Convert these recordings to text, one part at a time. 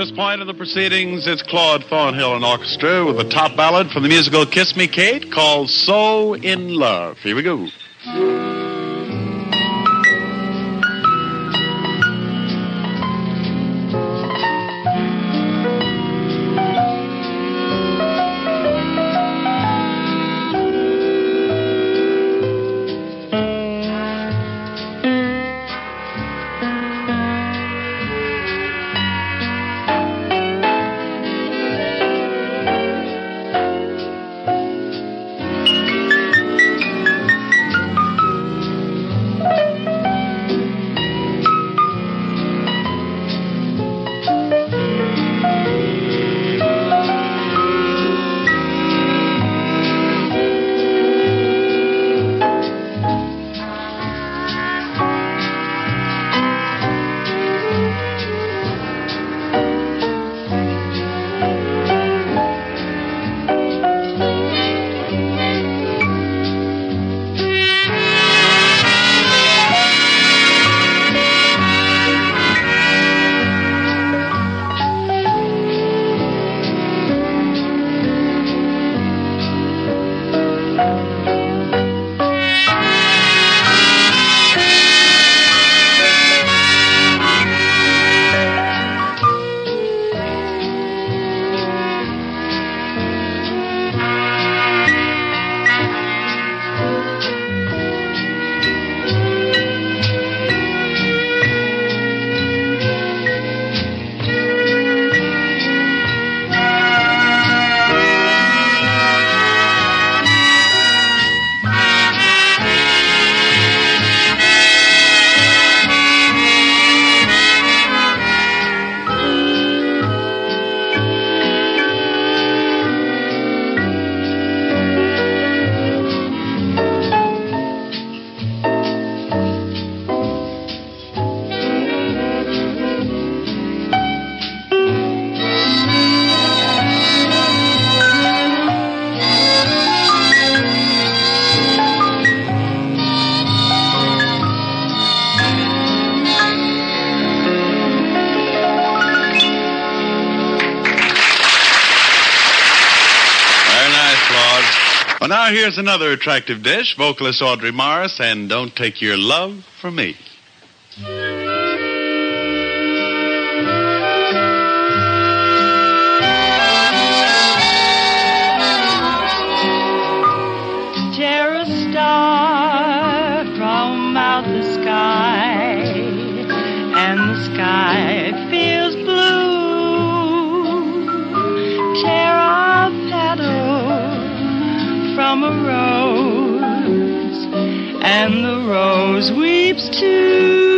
this point of the proceedings, it's Claude Thornhill and Orchestra with a top ballad from the musical Kiss Me Kate called So in Love. Here we go. Here's another attractive dish, vocalist Audrey Morris, and Don't Take Your Love from Me. Star from out the sky, and the sky and the rose weeps too.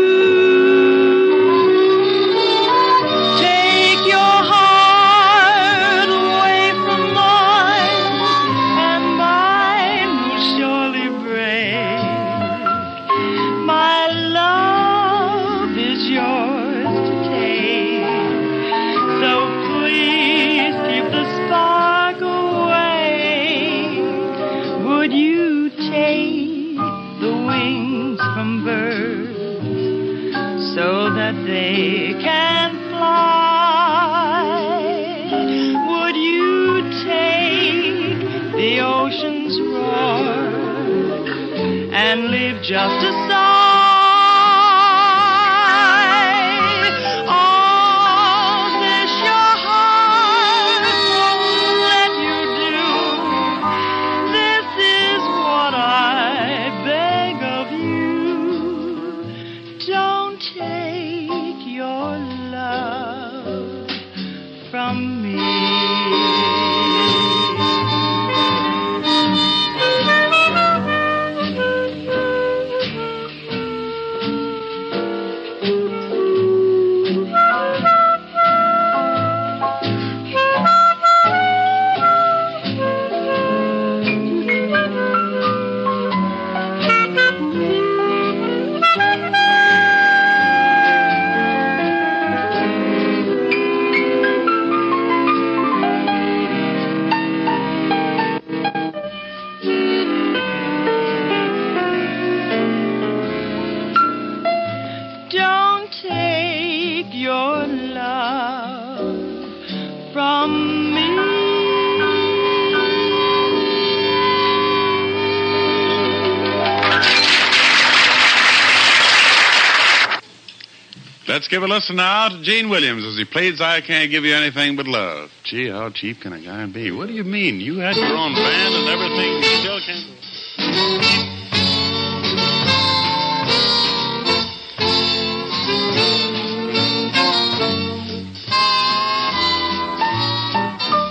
Let's give a listen now to Gene Williams as he plays I Can't Give You Anything But Love. Gee, how cheap can a guy be? What do you mean? You had your own band and everything, you still can't.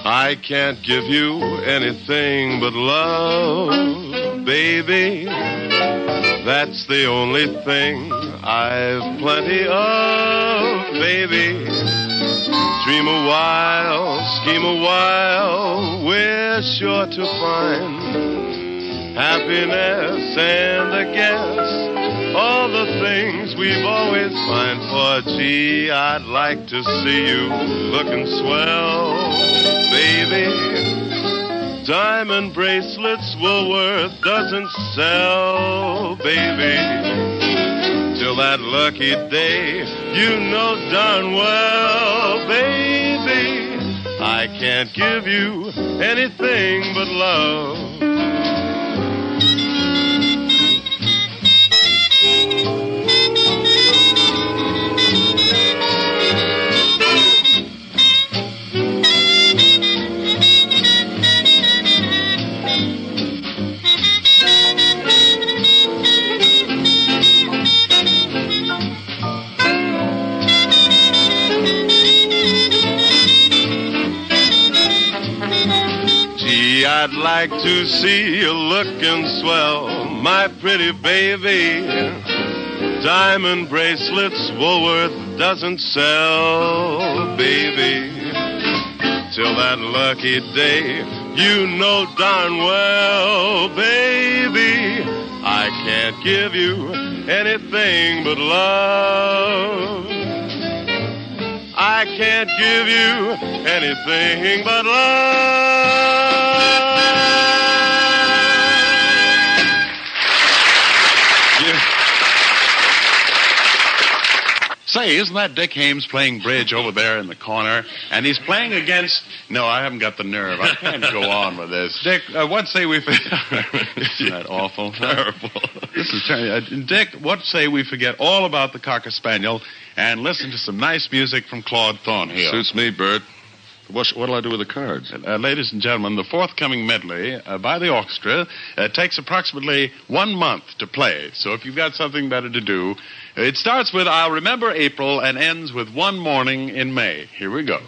I can't give you anything but love, baby. That's the only thing I've plenty of, baby. Dream a while, scheme a while, we're sure to find happiness and I guess all the things we've always find for. Gee, I'd like to see you looking swell, baby. Diamond bracelets Woolworth doesn't sell, baby. Till that lucky day, you know darn well, baby. I can't give you anything but love. I'd like to see you looking swell, my pretty baby. Diamond bracelets Woolworth doesn't sell, baby. Till that lucky day, you know darn well, baby. I can't give you anything but love. I can't give you anything but love. Say, isn't that Dick Haymes playing bridge over there in the corner? And he's playing against. No, I haven't got the nerve. I can't go on with this. Dick, uh, what say we. Isn't that awful? Terrible. This is ter- uh, Dick, what say we forget all about the Cocker Spaniel and listen to some nice music from Claude Thornhill? Suits me, Bert. What, what'll I do with the cards? Uh, ladies and gentlemen, the forthcoming medley uh, by the orchestra uh, takes approximately one month to play. So if you've got something better to do, it starts with I'll remember April and ends with one morning in May. Here we go.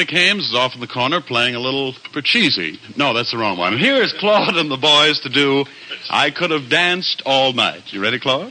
Dick Haymes is off in the corner playing a little Pachisi. No, that's the wrong one. And here is Claude and the boys to do I Could Have Danced All Night. You ready, Claude?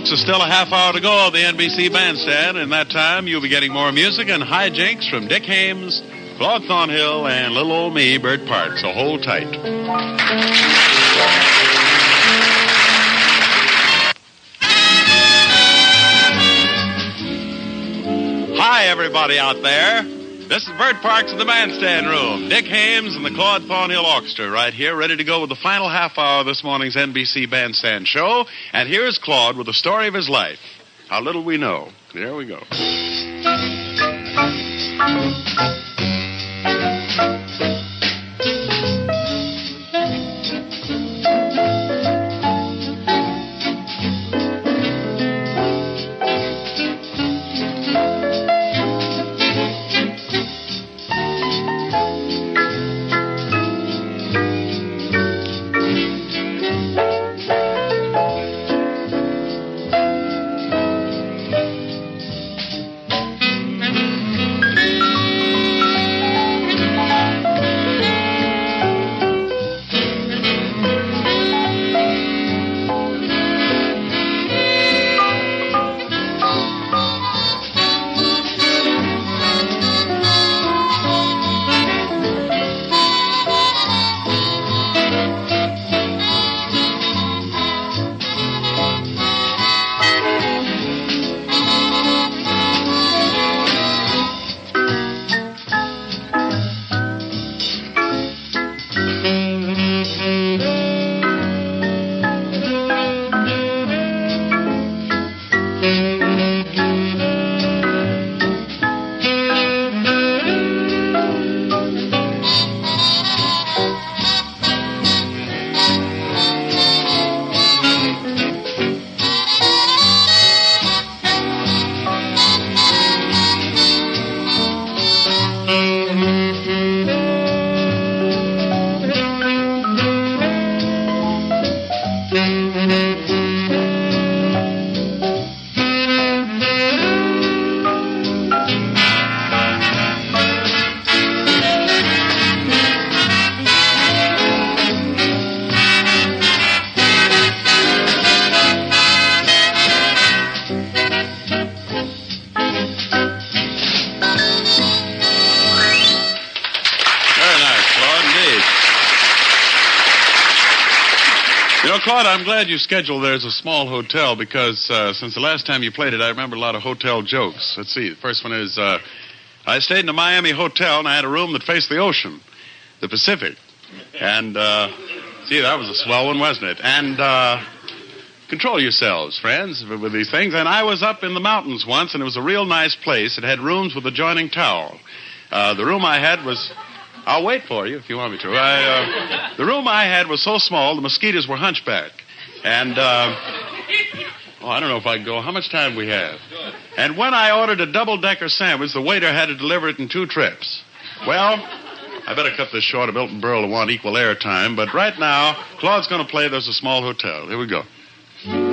Folks, there's still a half hour to go of the NBC Bandstand. In that time, you'll be getting more music and hijinks from Dick Haymes, Claude Thornhill, and little old me, Bert Park. So hold tight. Hi, everybody out there. This is Bert Parks in the Bandstand Room. Dick Haymes and the Claude Thornhill Orchestra right here, ready to go with the final half hour of this morning's NBC Bandstand show. And here's Claude with the story of his life. How little we know. There we go. Glad you scheduled there's a small hotel because uh, since the last time you played it, I remember a lot of hotel jokes. Let's see. The first one is uh, I stayed in a Miami hotel and I had a room that faced the ocean, the Pacific. And, uh, see, that was a swell one, wasn't it? And, uh, control yourselves, friends, with with these things. And I was up in the mountains once and it was a real nice place. It had rooms with adjoining towel. Uh, the room I had was I'll wait for you if you want me to. I, uh, the room I had was so small, the mosquitoes were hunchback. And, uh, oh, I don't know if I can go. How much time we have? And when I ordered a double decker sandwich, the waiter had to deliver it in two trips. Well, I better cut this short. Milton Berle want equal air time. But right now, Claude's going to play There's a Small Hotel. Here we go.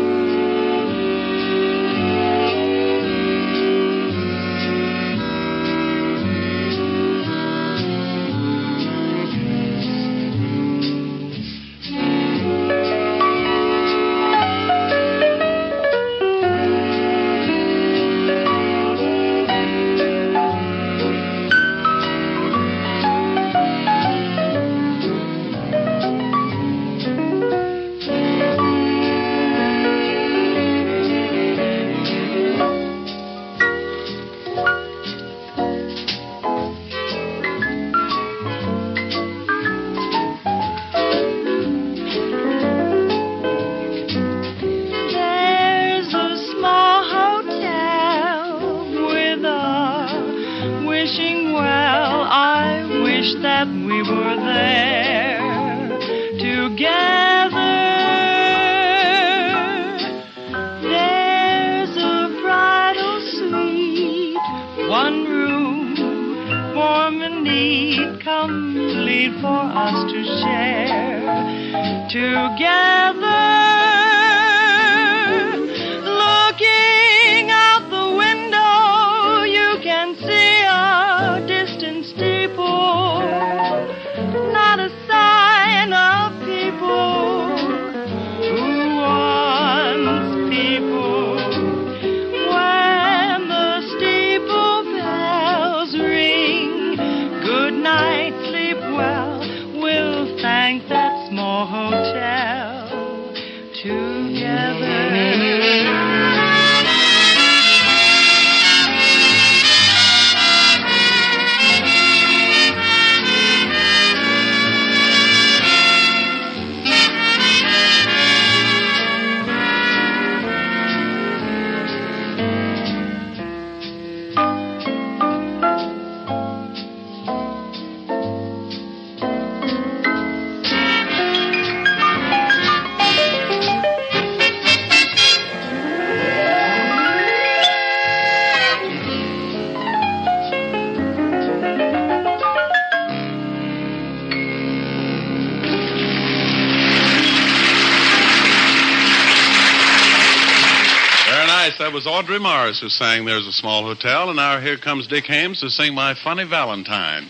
Morris who sang There's a Small Hotel. And now here comes Dick Haymes to sing My Funny Valentine.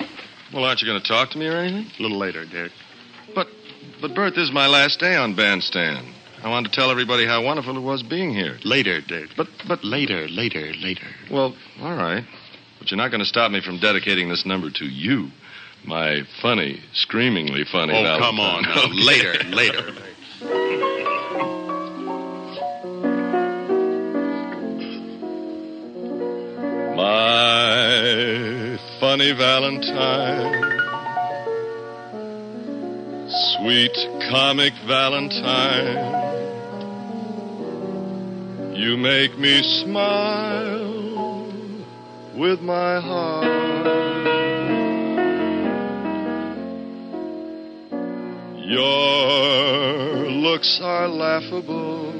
Well, aren't you going to talk to me or anything? A little later, Dick. But, but Bert, this is my last day on Bandstand. I wanted to tell everybody how wonderful it was being here. Later, Dick. But, but, Later, later, later. well, all right. But you're not going to stop me from dedicating this number to you, my funny, screamingly funny. Oh, Valentine. come on. Now. Later, later. My funny Valentine, sweet comic Valentine, you make me smile with my heart. Your looks are laughable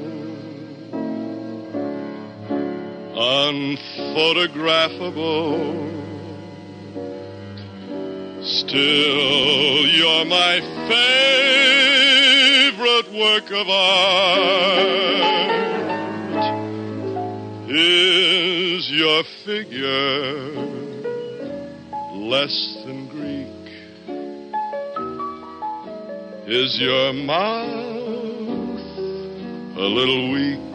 unphotographable. Still, you're my favorite work of art. Is your figure less than Greek? Is your mouth a little weak?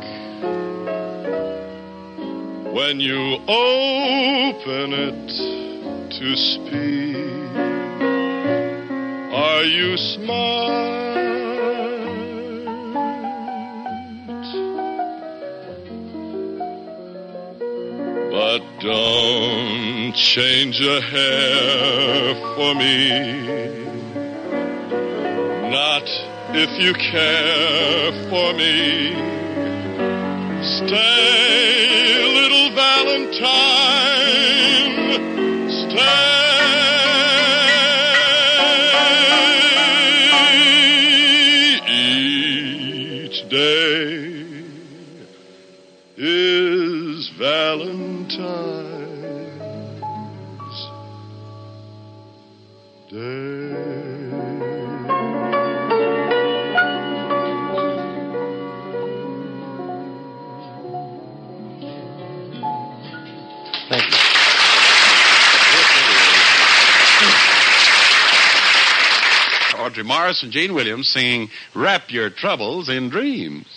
When you open it to speak. Are you smart? But don't change a hair for me. Not if you care for me. Stay, time stay each day. Morris and Gene Williams singing Wrap Your Troubles in Dreams.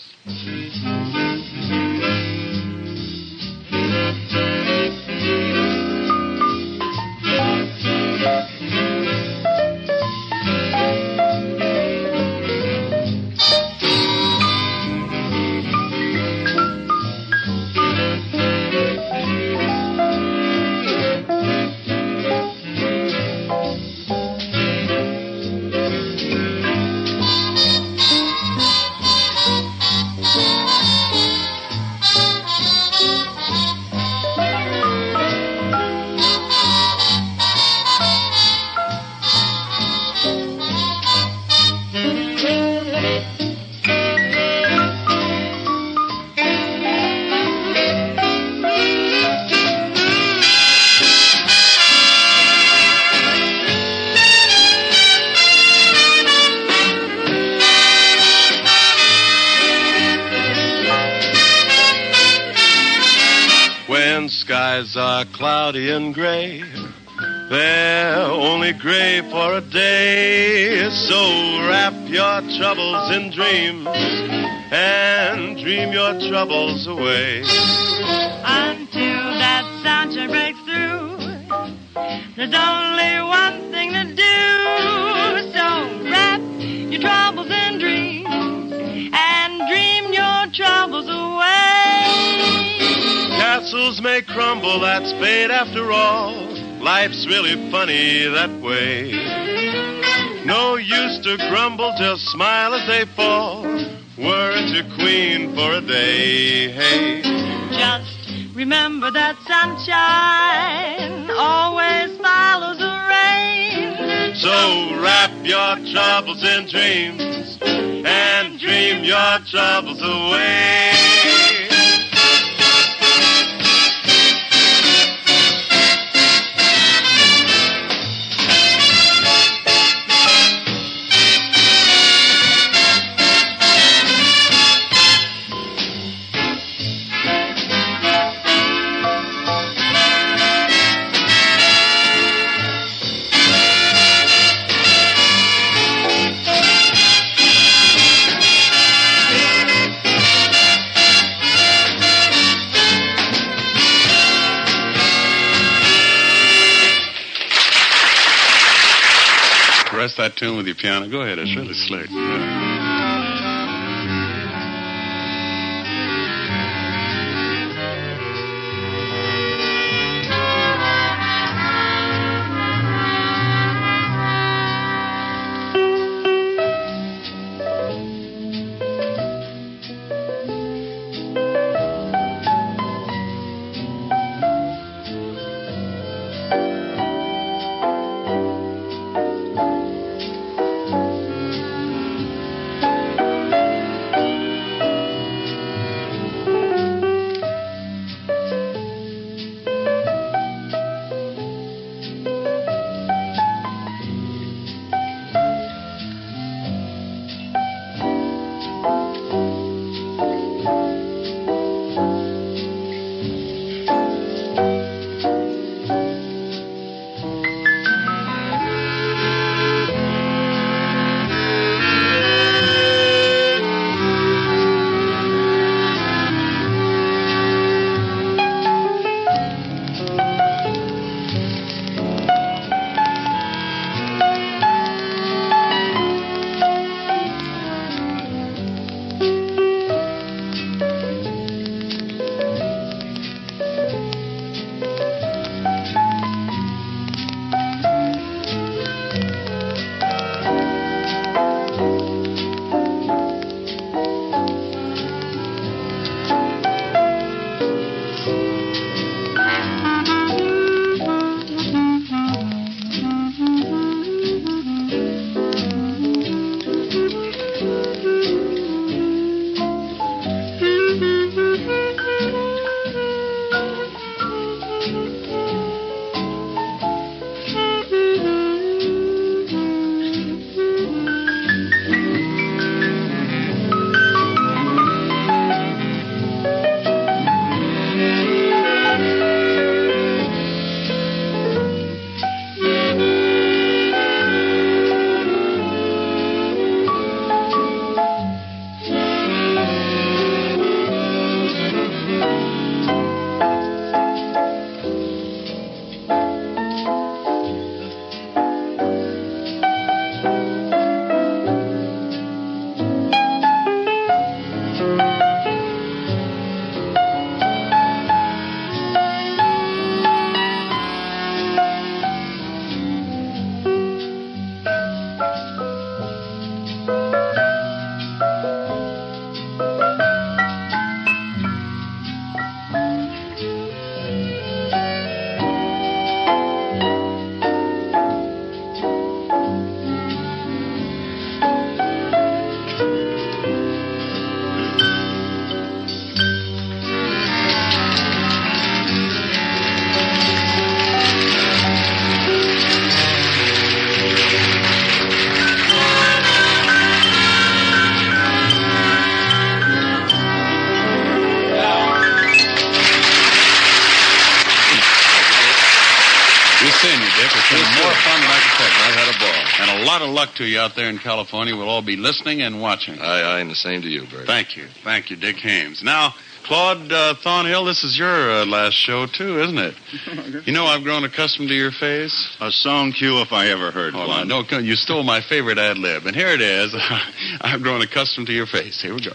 Cloudy and gray, they're only gray for a day. So wrap your troubles in dreams and dream your troubles away. Until that sunshine breaks through, there's only one thing to do. So wrap your troubles in dreams Castles may crumble, that's fate after all. Life's really funny that way. No use to grumble, just smile as they fall. Weren't you queen for a day? Hey. Just remember that sunshine always follows the rain. So wrap your troubles in dreams and dream your troubles away. Rest that tune with your piano. Go ahead. It's really slick. Yeah. Luck to you out there in California. We'll all be listening and watching. Aye, aye, and the same to you, Bert. Thank you. Thank you, Dick Haymes. Now, Claude uh, Thornhill, this is your uh, last show, too, isn't it? You know, I've grown accustomed to your face. A song cue if I ever heard Hold one. on. No, come- you stole my favorite ad lib. And here it is. I've grown accustomed to your face. Here we go.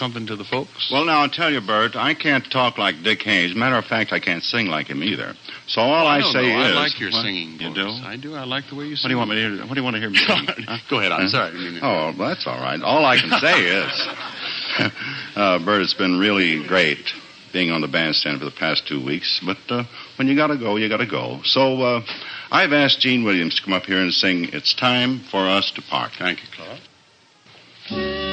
Something to the folks. Well, now, I'll tell you, Bert, I can't talk like Dick Haymes. Matter of fact, I can't sing like him either. So all I, don't say know. is... I like your What? singing You do? I do. I like the way you sing. What do you want me to hear? What do you want to hear me sing? Huh? Go ahead. I'm sorry. Mean Oh, well, that's all right. All I can say is, uh, Bert, it's been really great being on the bandstand for the past two weeks. But uh, when you got to go, you got to go. So uh, I've asked Gene Williams to come up here and sing "It's Time for Us to Part." Thank you, Claude.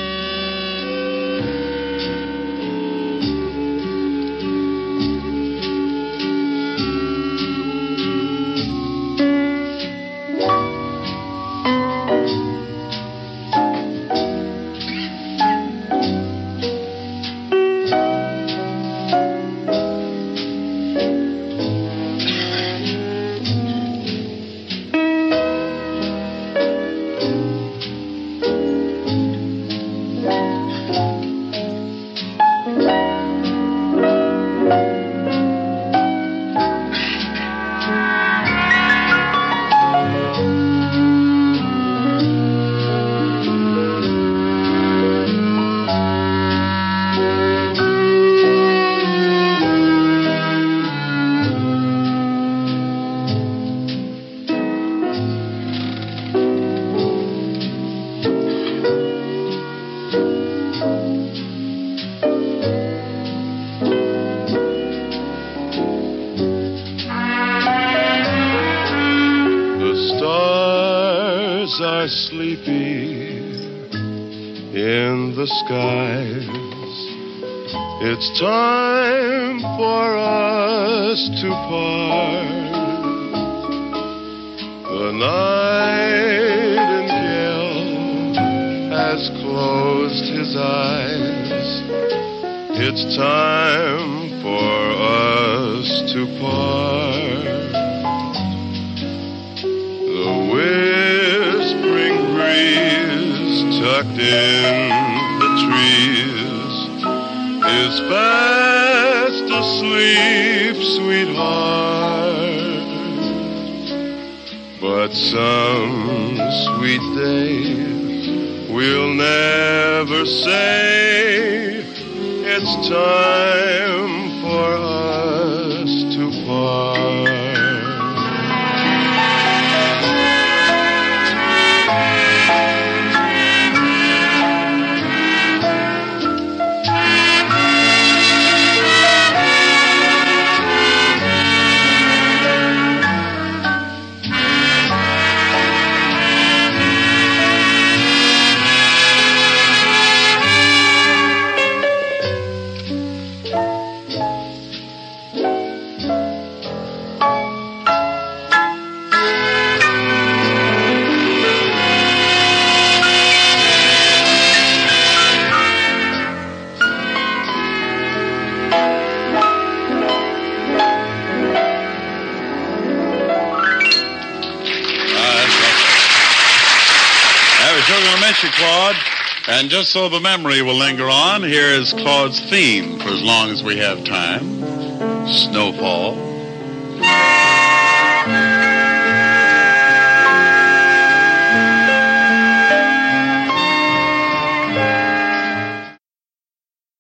Stars are sleepy in the skies. It's time for us to part. The nightingale has closed his eyes. It's time for us to part. Breeze tucked in the trees is fast asleep, sweetheart. But some sweet day we'll never say it's time And just so the memory will linger on, here is Claude's theme for as long as we have time Snowfall.